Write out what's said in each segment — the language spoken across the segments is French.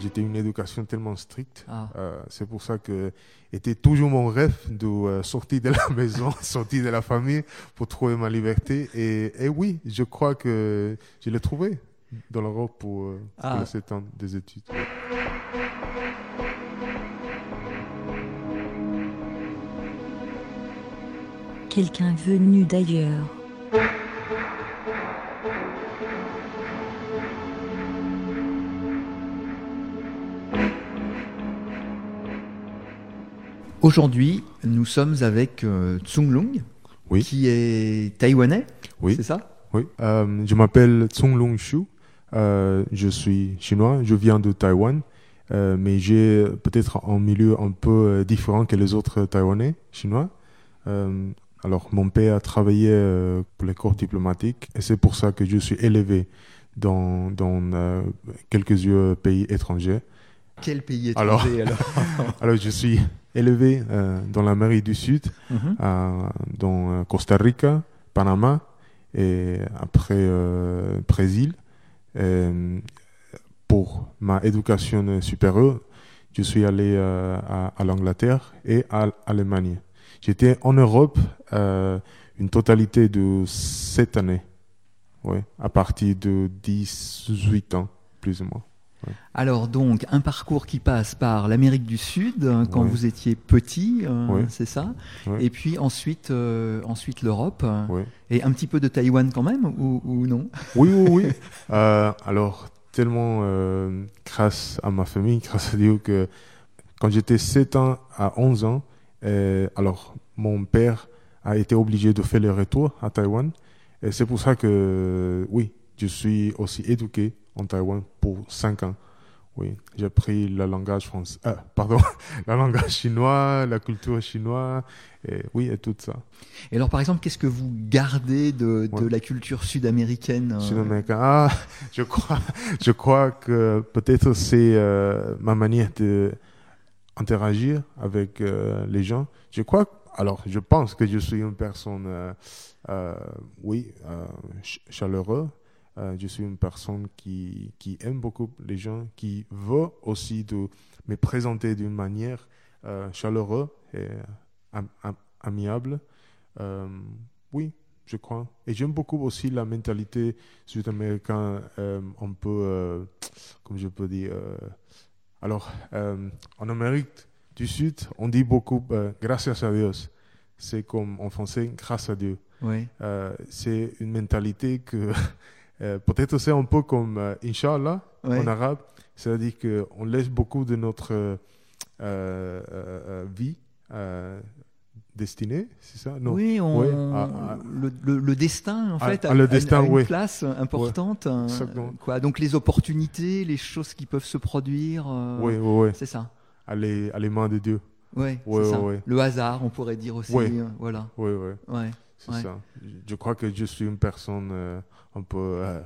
j'étais une éducation tellement stricte. Ah. Euh, c'est pour ça que était toujours mon rêve de euh, sortir de la maison, sortir de la famille pour trouver ma liberté. Et, et oui, je crois que je l'ai trouvé dans l'Europe pour, euh, pour Ah. les ans des études. Quelqu'un venu d'ailleurs. Aujourd'hui, nous sommes avec euh, Tsung Lung, Oui. qui est taïwanais, Oui. c'est ça? Oui, euh, je m'appelle Tsung Lung Shu. Euh, je suis chinois, je viens de Taïwan, euh, mais j'ai peut-être un milieu un peu différent que les autres Taïwanais chinois. Alors, mon père a travaillé pour les corps diplomatiques et c'est pour ça que je suis élevé dans, dans quelques pays étrangers. Quel pays Alors- étranger alors, Alors, je suis élevé euh, dans l'Amérique du Sud, Mhm. dans euh, Costa Rica, Panama et après euh, Brésil. Pour ma éducation supérieure, je suis allé à, à l'Angleterre et à l'Allemagne. J'étais en Europe une totalité de sept années, ouais, à partir de 18 ans, plus ou moins. Alors donc, un parcours qui passe par l'Amérique du Sud, euh, quand Ouais. vous étiez petit, euh, Ouais. c'est ça. Et puis ensuite, euh, ensuite l'Europe, Ouais. et un petit peu de Taïwan quand même, ou, ou non? Oui, oui, oui. Euh, alors, tellement euh, grâce à ma famille, grâce à Dieu, que quand j'étais 7 ans à 11 ans, alors mon père a été obligé de faire le retour à Taïwan. Et c'est pour ça que, oui, je suis aussi éduqué en Taïwan pour 5 ans. Oui, j'ai appris le langage français, euh, pardon, le langage chinois, la culture chinoise, et oui, et tout ça. Et alors par exemple, qu'est-ce que vous gardez de, de Ouais. la culture sud-américaine euh, Sud-américain. Ah, je crois, je crois que peut-être c'est euh, ma manière de interagir avec euh, les gens. Je crois, alors je pense que je suis une personne, euh, euh, oui, euh, ch- chaleureux. Euh, je suis une personne qui, qui aime beaucoup les gens, qui veut aussi de me présenter d'une manière euh, chaleureuse et am- am- amiable. Euh, oui, je crois. Et j'aime beaucoup aussi la mentalité sud-américaine, un peu, comme je peux dire. alors, en Amérique du Sud, on dit beaucoup gracias a Dios. C'est comme en français, grâce à Dieu. Euh, c'est une mentalité que euh, peut-être c'est un peu comme euh, Inch'Allah Ouais. en arabe. C'est-à-dire qu'on laisse beaucoup de notre euh, euh, vie destinée, c'est ça? Non. Oui, on- Ouais, le, le- le destin, en fait, a, le destin, une ouais. place importante. quoi. Donc les opportunités, les choses qui peuvent se produire, c'est ça. À les, mains de Dieu. C'est ça. Le hasard, on pourrait dire aussi. Voilà. Oui, oui. C'est Ouais. ça. Je- crois que je suis une personne euh, un peu euh,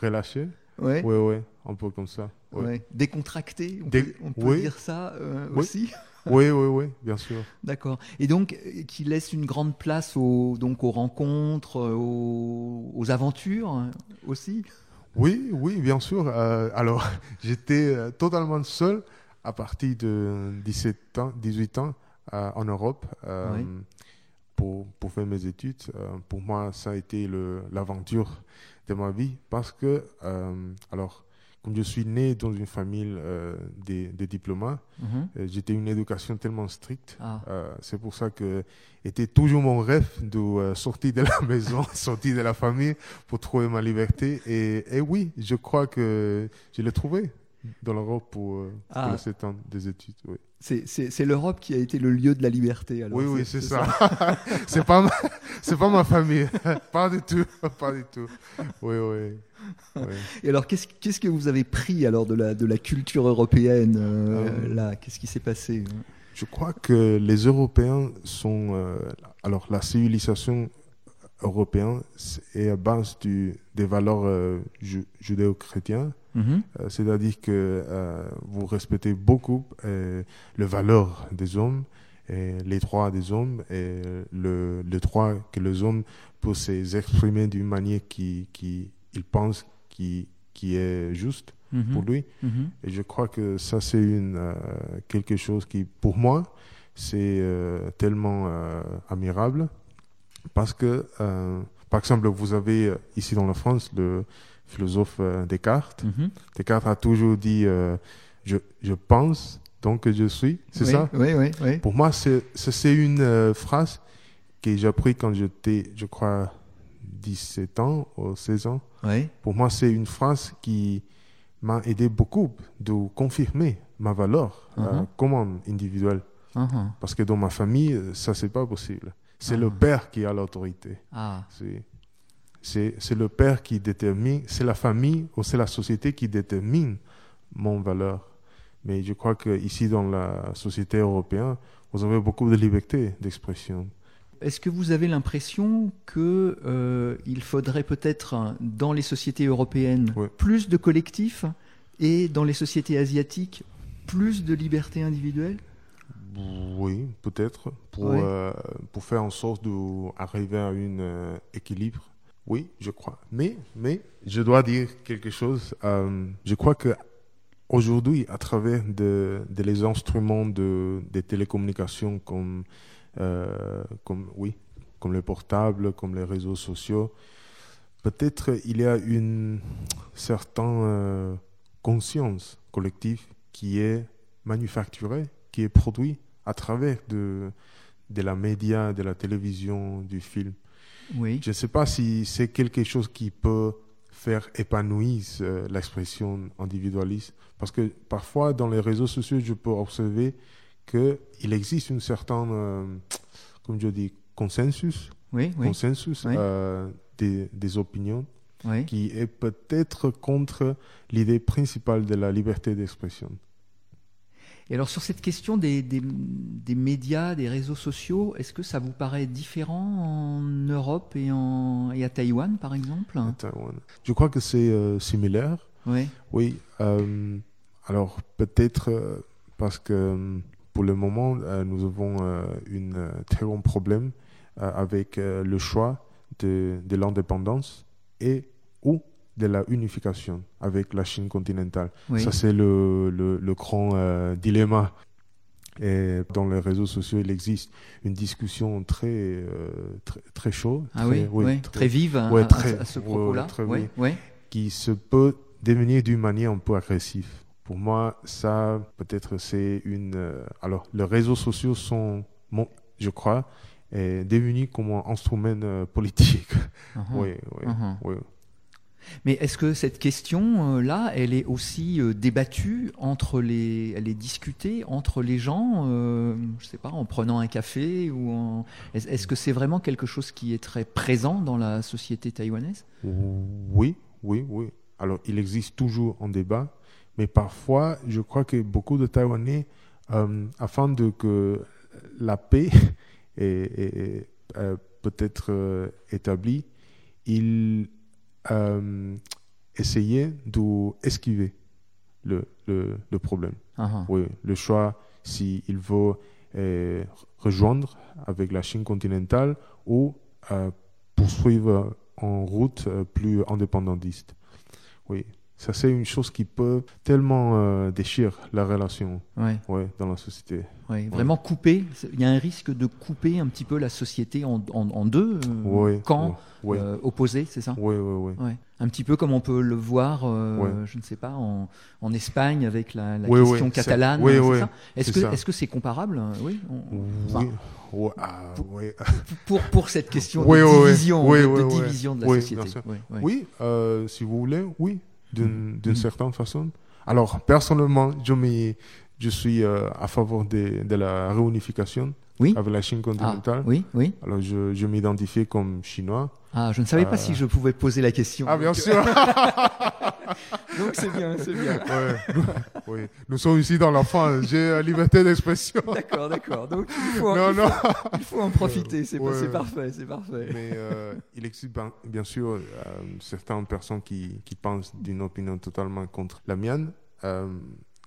relâchée. Ouais. Oui, oui, un peu comme ça. Ouais. Décontracté, on Dé- peut, on peut oui. dire ça euh, aussi. oui, oui, oui, bien sûr. D'accord. Et donc, qui laisse une grande place aux, donc, aux rencontres, aux, aux aventures aussi? Oui, oui, bien sûr. Euh, alors, j'étais totalement seul à partir de 17 ans, 18 ans euh, en Europe euh, Oui. Pour, pour faire mes études. Euh, pour moi, ça a été l'aventure de ma vie parce que, euh, alors, comme je suis né dans une famille euh, des, des diplomates, Mhm. euh, j'étais une éducation tellement stricte. Ah. C'est pour ça que était toujours mon rêve de sortir de la maison, sortir de la famille pour trouver ma liberté. Et, et oui, je crois que je l'ai trouvé dans l'Europe pour, Ah. pour sept ans des études. Oui, C'est- l'Europe qui a été le lieu de la liberté. Alors, oui, oui, c'est ça. c'est pas ma, c'est pas ma famille, pas du tout, pas du tout. Oui, oui. oui. Et alors, qu'est-ce que vous avez pris alors de la, de la culture européenne euh, Euh, là? Qu'est-ce qui s'est passé hein? Je crois que les Européens sont. euh, alors, la civilisation européenne est à base du, des valeurs euh, Mhm. Euh, C'est-à-dire que euh, vous respectez beaucoup euh, les valeurs des hommes, et les droits des hommes, et le, le droit que les hommes peuvent s'exprimer d'une manière qui, qui ils pensent qui, qui est juste. Mhm. pour lui. Mhm. Et je crois que ça, c'est une, euh, quelque chose qui, pour moi, c'est euh, tellement euh, admirable. Parce que, euh, par exemple, vous avez ici dans la France le philosophe euh, Descartes. Mhm. Descartes a toujours dit euh, je, je pense, donc je suis. C'est Oui, ça? Oui, oui, oui. Pour moi, c'est une euh, phrase que j'ai appris quand j'étais, je crois, 17 ans ou 16 ans. Oui. Pour moi, c'est une phrase qui m'a aidé beaucoup de confirmer ma valeur euh, Mhm. comme homme individuel. Mhm. Parce que dans ma famille, ça, c'est pas possible. C'est le Ah. père qui a l'autorité. Ah, C'est- le père qui détermine, c'est la famille ou c'est la société qui détermine mon valeur. Mais je crois que ici dans la société européenne, vous avez beaucoup de liberté d'expression. Est-ce que vous avez l'impression que euh, il faudrait peut-être dans les sociétés européennes Oui. plus de collectifs et dans les sociétés asiatiques plus de liberté individuelle? Oui, peut-être pour Oui. euh, pour faire en sorte d'arriver à un euh, équilibre. Oui, je crois. Mais mais je dois dire quelque chose. Euh, je crois que aujourd'hui, à travers de, les instruments de des télécommunications comme euh, comme oui, comme les portables, comme les réseaux sociaux, peut-être il y a une certaine euh, conscience collective qui est manufacturée, qui est produite à travers de, de la média, de la télévision, du film. Oui. Je ne sais pas si c'est quelque chose qui peut faire épanouir euh, l'expression individualiste. Parce que parfois, dans les réseaux sociaux, je peux observer qu'il existe une certaine, euh, comme je dis, consensus, Oui, oui, consensus Oui. euh, des, des opinions qui est peut-être contre l'idée principale de la liberté d'expression. Et alors sur cette question des, des, des médias, des réseaux sociaux, est-ce que ça vous paraît différent en Europe et, en, et à Taïwan par exemple? À Taïwan. Je crois que c'est euh, similaire. Oui. Oui. euh, alors peut-être euh, parce que pour le moment, euh, nous avons euh, très grand problème avec le choix de, de l'indépendance et de la unification avec la Chine continentale. Oui. Ça, c'est le, le, le grand euh, dilemma. Et dans les réseaux sociaux, il existe une discussion très, euh, très, très chaude. Ah oui, très- oui, très, vive ouais, à- très- à ce propos-là. ouais, oui, oui. qui se peut devenir d'une manière un peu agressive. Pour moi, ça, peut-être, c'est une. euh, alors, les réseaux sociaux sont, je crois, est devenu comme un instrument euh, politique. Oui, oui, oui. Mais est-ce que cette question-là, elle est aussi euh, débattue entre les, elle est discutée entre les gens, euh, je sais pas, en prenant un café ou en... Est-ce que c'est vraiment quelque chose qui est très présent dans la société taïwanaise? Oui, oui, oui. Alors, il existe toujours un débat, mais parfois, je crois que beaucoup de Taïwanais, euh, afin que la paix est, euh, peut-être euh, établie, ils euh, essayaient d'esquiver le, le, le problème. Oui, le choix s'il veut euh, rejoindre avec la Chine continentale ou euh, poursuivre en route plus indépendantiste. Oui, ça c'est une chose qui peut tellement euh, déchirer la relation. Ouais, ouais, dans la société. ouais. Vraiment couper, c'est- il y a un risque de couper un petit peu la société en, en- en deux euh, oui, euh, opposés, c'est ça? Oui, oui, oui. Un petit peu comme on peut le voir, euh, je ne sais pas, en, en Espagne avec la, question c'est- catalane. oui, c'est oui, Est-ce c'est que ça. est-ce que c'est comparable? Oui. on- enfin, Oui, ouais, ah, pour pour cette question de division, de, division de la société. Oui, euh, si vous voulez, oui, d'une d'une Mhm. certaine façon. Alors, personnellement, je, m'y- je suis euh, à faveur de, de la réunification Oui. avec la Chine Ah, continentale. oui, oui. Alors, je, je m'identifie comme chinois. Ah, je ne savais pas Euh. si je pouvais poser la question. Ah, bien sûr Donc c'est bien, c'est bien. Ouais, oui. nous sommes ici dans la France, j'ai la liberté d'expression. D'accord, d'accord. Donc il faut, Non, il faut- il faut en profiter. C'est Ouais. parfait, c'est parfait. Mais euh, il existe bien, sûr euh, certaines personnes qui, qui pensent d'une opinion totalement contre la mienne. Euh,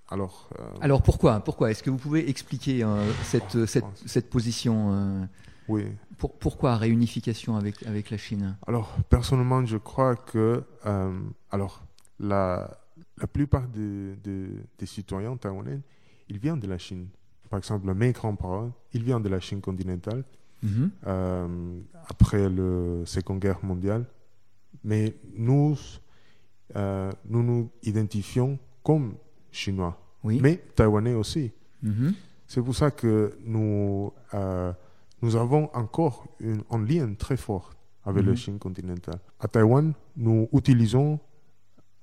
alors, euh, Alors pourquoi Pourquoi? Est-ce que vous pouvez expliquer euh, cette, Oh, cette, oh. cette position euh, oui. pour, Pourquoi réunification avec, avec la Chine? Alors, personnellement, je crois que euh, alors, la, la plupart de- de- des citoyens taïwanais, ils viennent de la Chine. Par exemple, mes grands-parents, ils viennent de la Chine continentale Mhm. euh, après la Seconde Guerre mondiale. Mais nous, euh, nous nous identifions comme Chinois, Oui. mais Taïwanais aussi. Mhm. C'est pour ça que nous, euh, nous avons encore une, un lien très fort avec Mhm. la Chine continentale. À Taïwan, nous utilisons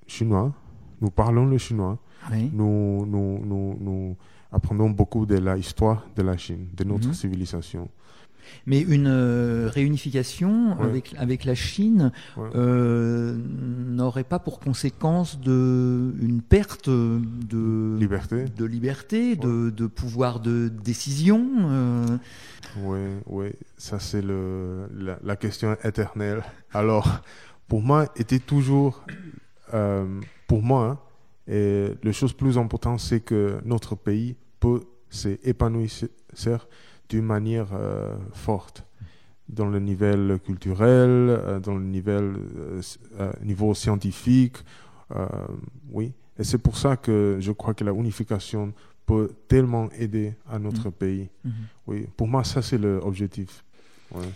chinois, nous parlons le chinois, Oui. nous, nous, nous, nous apprenons beaucoup de l'histoire de la Chine, de notre Mhm. civilisation. Mais une euh, réunification Ouais. avec, avec la Chine Ouais. euh, n'aurait pas pour conséquence de, une perte de Liberté. de liberté, de, de pouvoir de décision. euh, Oui, ça c'est la, la question éternelle. Alors, pour moi, était toujours, euh, pour moi, hein, et la chose plus importante, c'est que notre pays peut s'épanouir d'une manière euh, forte dans le niveau culturel, euh, dans le niveau, niveau scientifique, oui. Et c'est pour ça que je crois que la unification peut tellement aider à notre pays. Mhm. Oui, pour moi, ça, c'est l'objectif. Ouais.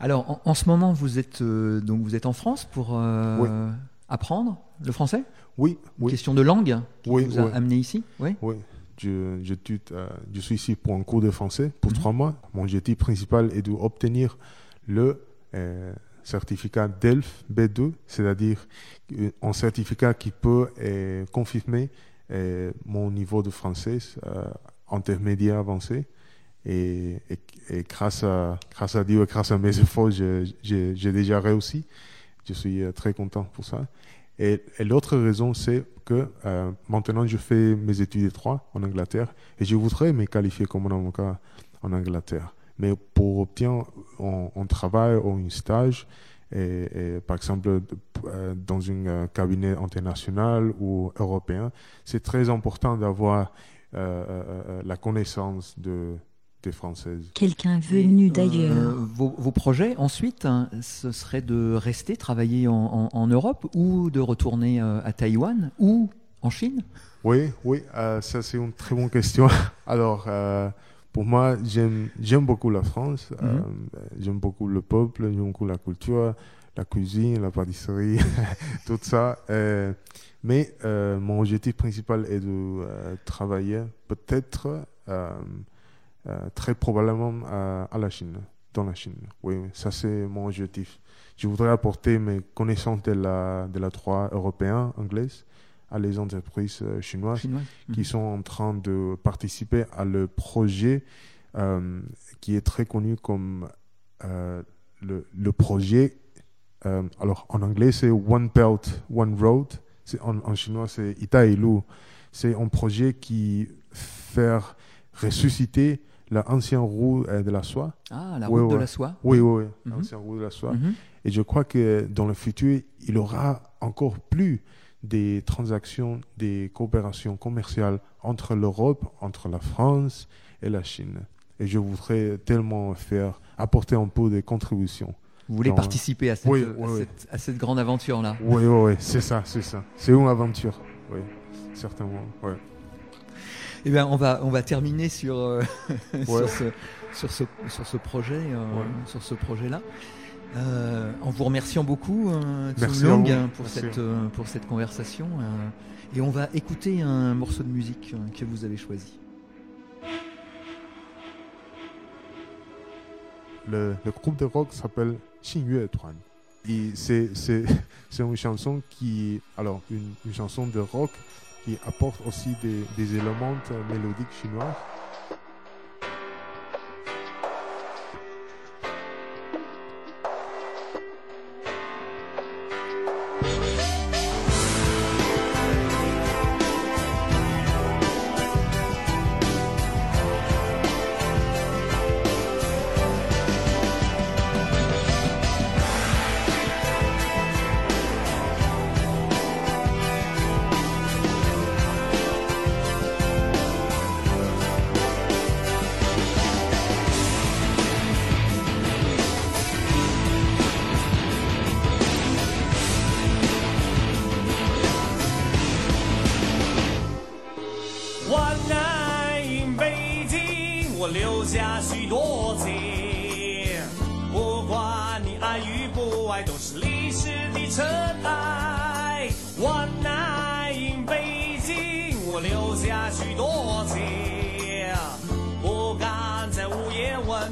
Alors, en, en ce moment, vous êtes euh, donc vous êtes en France pour euh, apprendre le français? Oui, oui, Question de langue qui Oui, vous a oui. amené ici? Oui. oui. Je, euh, je suis ici pour un cours de français pour Mhm. trois mois. Mon objectif principal est d'obtenir le euh, certificat DELF B2, c'est-à-dire euh, un certificat qui peut euh, confirmer euh, mon niveau de français intermédiaire avancé. Et, et, et grâce, à, grâce à Dieu et grâce à mes efforts, j'ai déjà réussi. Je suis euh, très content pour ça. Et, et l'autre raison, c'est que euh, maintenant, je fais mes études de droit en Angleterre et je voudrais me qualifier comme un avocat en Angleterre. Mais pour obtenir un, un travail ou un stage, et, et par exemple euh, dans un euh, cabinet international ou européen, c'est très important d'avoir euh, la connaissance de, des françaises. Quelqu'un venu euh, d'ailleurs. vos, vos projets ensuite, hein, ce serait de rester travailler en, en- en Europe ou de retourner euh, à Taïwan ou en Chine? Oui, oui, euh, ça c'est une très bonne question. Alors, euh, pour moi, j'aime j'aime beaucoup la France, euh, Mhm. j'aime beaucoup le peuple, j'aime beaucoup la culture, la cuisine, la pâtisserie, tout ça. euh, mais euh, mon objectif principal est de euh, travailler peut-être euh, euh, très probablement à, à la Chine, dans la Chine. Oui, ça c'est mon objectif. Je voudrais apporter mes connaissances de la, de la droit européen, anglaise, à les entreprises euh, chinoises chinoise qui Mhm. sont en train de participer à le projet euh, qui est très connu comme euh, le, le projet. euh, alors en anglais c'est One Belt One Road, en, en chinois c'est Ita Ilu. C'est un projet qui fait ressusciter l'ancien roue euh, de la soie. Ah, la Ouais, route de ouais. la soie. Oui, oui, oui, l'ancien roue de la soie. Mhm. Et je crois que dans le futur, il y aura encore plus des transactions, des coopérations commerciales entre l'Europe, entre la France et la Chine. Et je voudrais tellement faire apporter un peu de contribution. Vous voulez participer à cette, oui, à oui, oui. cette- à cette grande aventure-là? Oui, oui, oui, c'est ça, c'est ça. C'est une aventure. Oui, certainement. Ouais. Eh bien, on va, on va terminer sur, euh, Ouais. sur, ce, sur, ce, sur ce projet, euh, Ouais. sur ce projet-là. Euh, en vous remerciant beaucoup, euh, Merci Long, vous. hein, pour Merci. cette, euh, pour cette conversation. euh, et on va écouter un morceau de musique euh, que vous avez choisi. Le, le groupe de rock s'appelle Xingyue Tuan. Et c'est, c'est, c'est une chanson qui, alors, une, une chanson de rock qui apporte aussi des, éléments mélodiques chinois.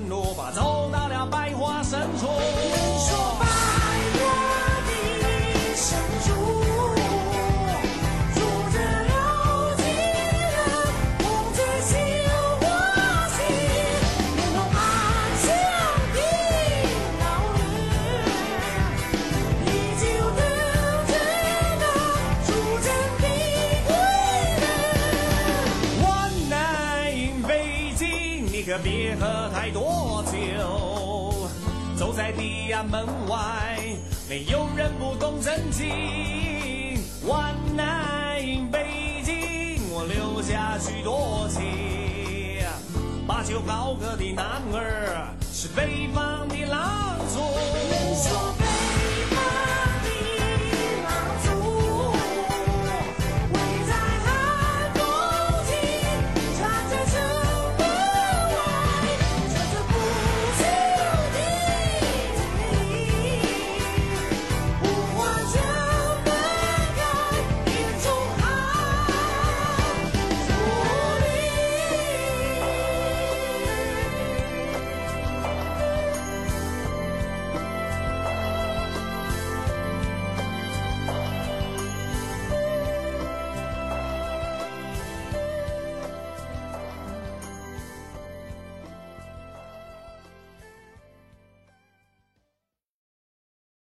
路，吧，走到了百花深处。在地安门外，没有人不懂真情。One night in 北京，我留下许多情。把酒高歌的男儿是北方的狼族